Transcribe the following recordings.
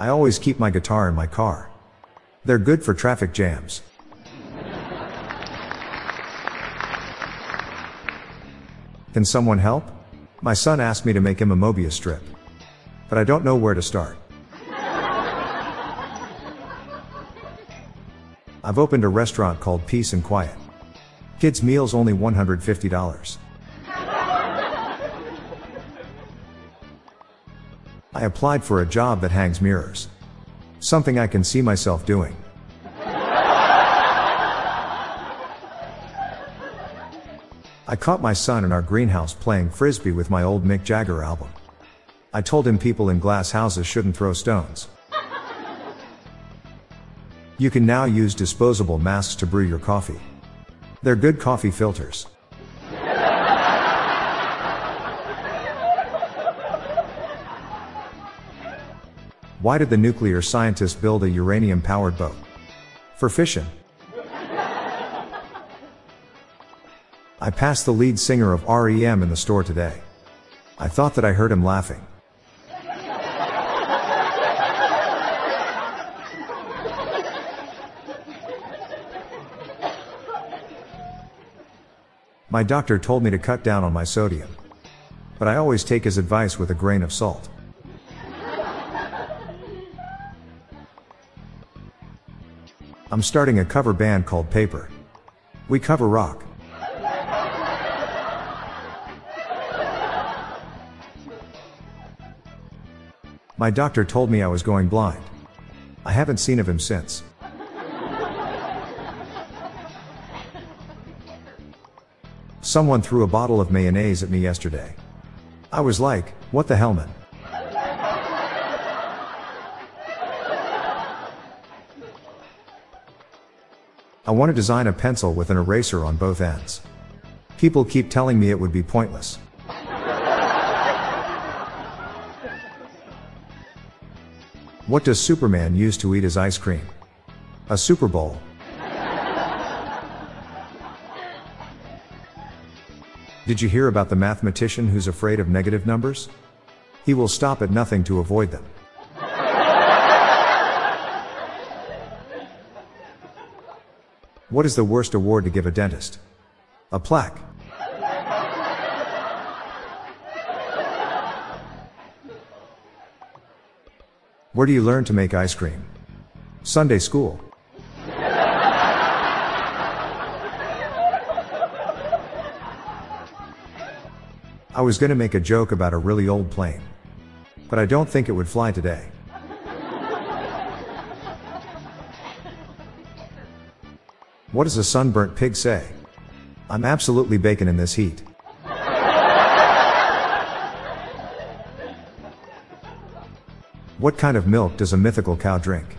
I always keep my guitar in my car. They're good for traffic jams. Can someone help? My son asked me to make him a Mobius strip. But I don't know where to start. I've opened a restaurant called Peace and Quiet. Kids' meals only $150. I applied for a job that hangs mirrors. Something I can see myself doing. I caught my son in our greenhouse playing frisbee with my old Mick Jagger album. I told him people in glass houses shouldn't throw stones. You can now use disposable masks to brew your coffee. They're good coffee filters. Why did the nuclear scientists build a uranium powered boat? For fission. I passed the lead singer of REM in the store today. I thought that I heard him laughing. My doctor told me to cut down on my sodium. But I always take his advice with a grain of salt. I'm starting a cover band called Paper. We cover rock. My doctor told me I was going blind. I haven't seen of him since. Someone threw a bottle of mayonnaise at me yesterday. I was like, what the hell, man? I want to design a pencil with an eraser on both ends. People keep telling me it would be pointless. What does Superman use to eat his ice cream? A Super Bowl. Did you hear about the mathematician who's afraid of negative numbers? He will stop at nothing to avoid them. What is the worst award to give a dentist? A plaque. Where do you learn to make ice cream? Sunday school. I was gonna make a joke about a really old plane. But I don't think it would fly today. What does a sunburnt pig say? I'm absolutely bacon in this heat. What kind of milk does a mythical cow drink?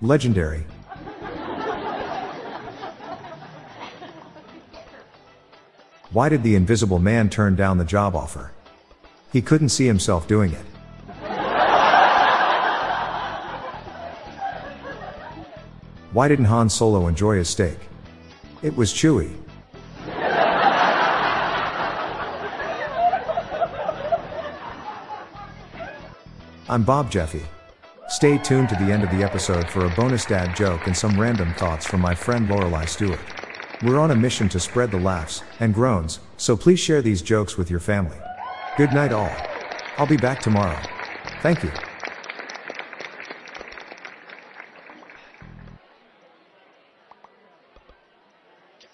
Legendary. Why did the invisible man turn down the job offer? He couldn't see himself doing it. Why didn't Han Solo enjoy his steak? It was chewy. I'm Bob Jeffy. Stay tuned to the end of the episode for a bonus dad joke and some random thoughts from my friend Lorelai Stewart. We're on a mission to spread the laughs and groans, so please share these jokes with your family. Good night, all. I'll be back tomorrow. Thank you.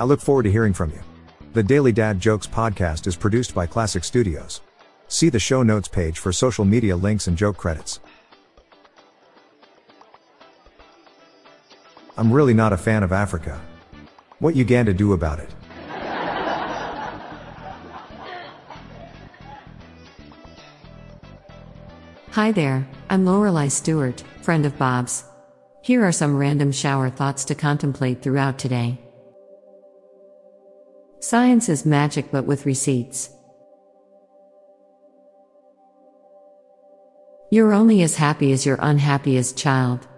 I look forward to hearing from you. The Daily Dad Jokes podcast is produced by Classic Studios. See the show notes page for social media links and joke credits. I'm really not a fan of Africa. What Uganda do about it? Hi there, I'm Lorelai Stewart, friend of Bob's. Here are some random shower thoughts to contemplate throughout today. Science is magic but with receipts. You're only as happy as your unhappiest child.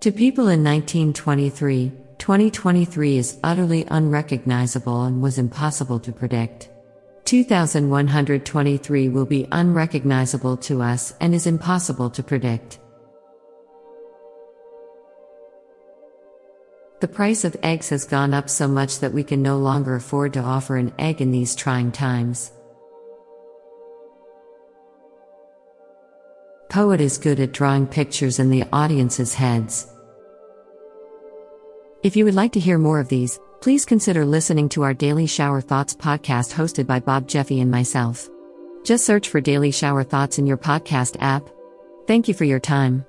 To people in 1923, 2023 is utterly unrecognizable and was impossible to predict. 2123 will be unrecognizable to us and is impossible to predict. The price of eggs has gone up so much that we can no longer afford to offer an egg in these trying times. Poet is good at drawing pictures in the audience's heads. If you would like to hear more of these, please consider listening to our Daily Shower Thoughts podcast hosted by Bob Jeffy and myself. Just search for Daily Shower Thoughts in your podcast app. Thank you for your time.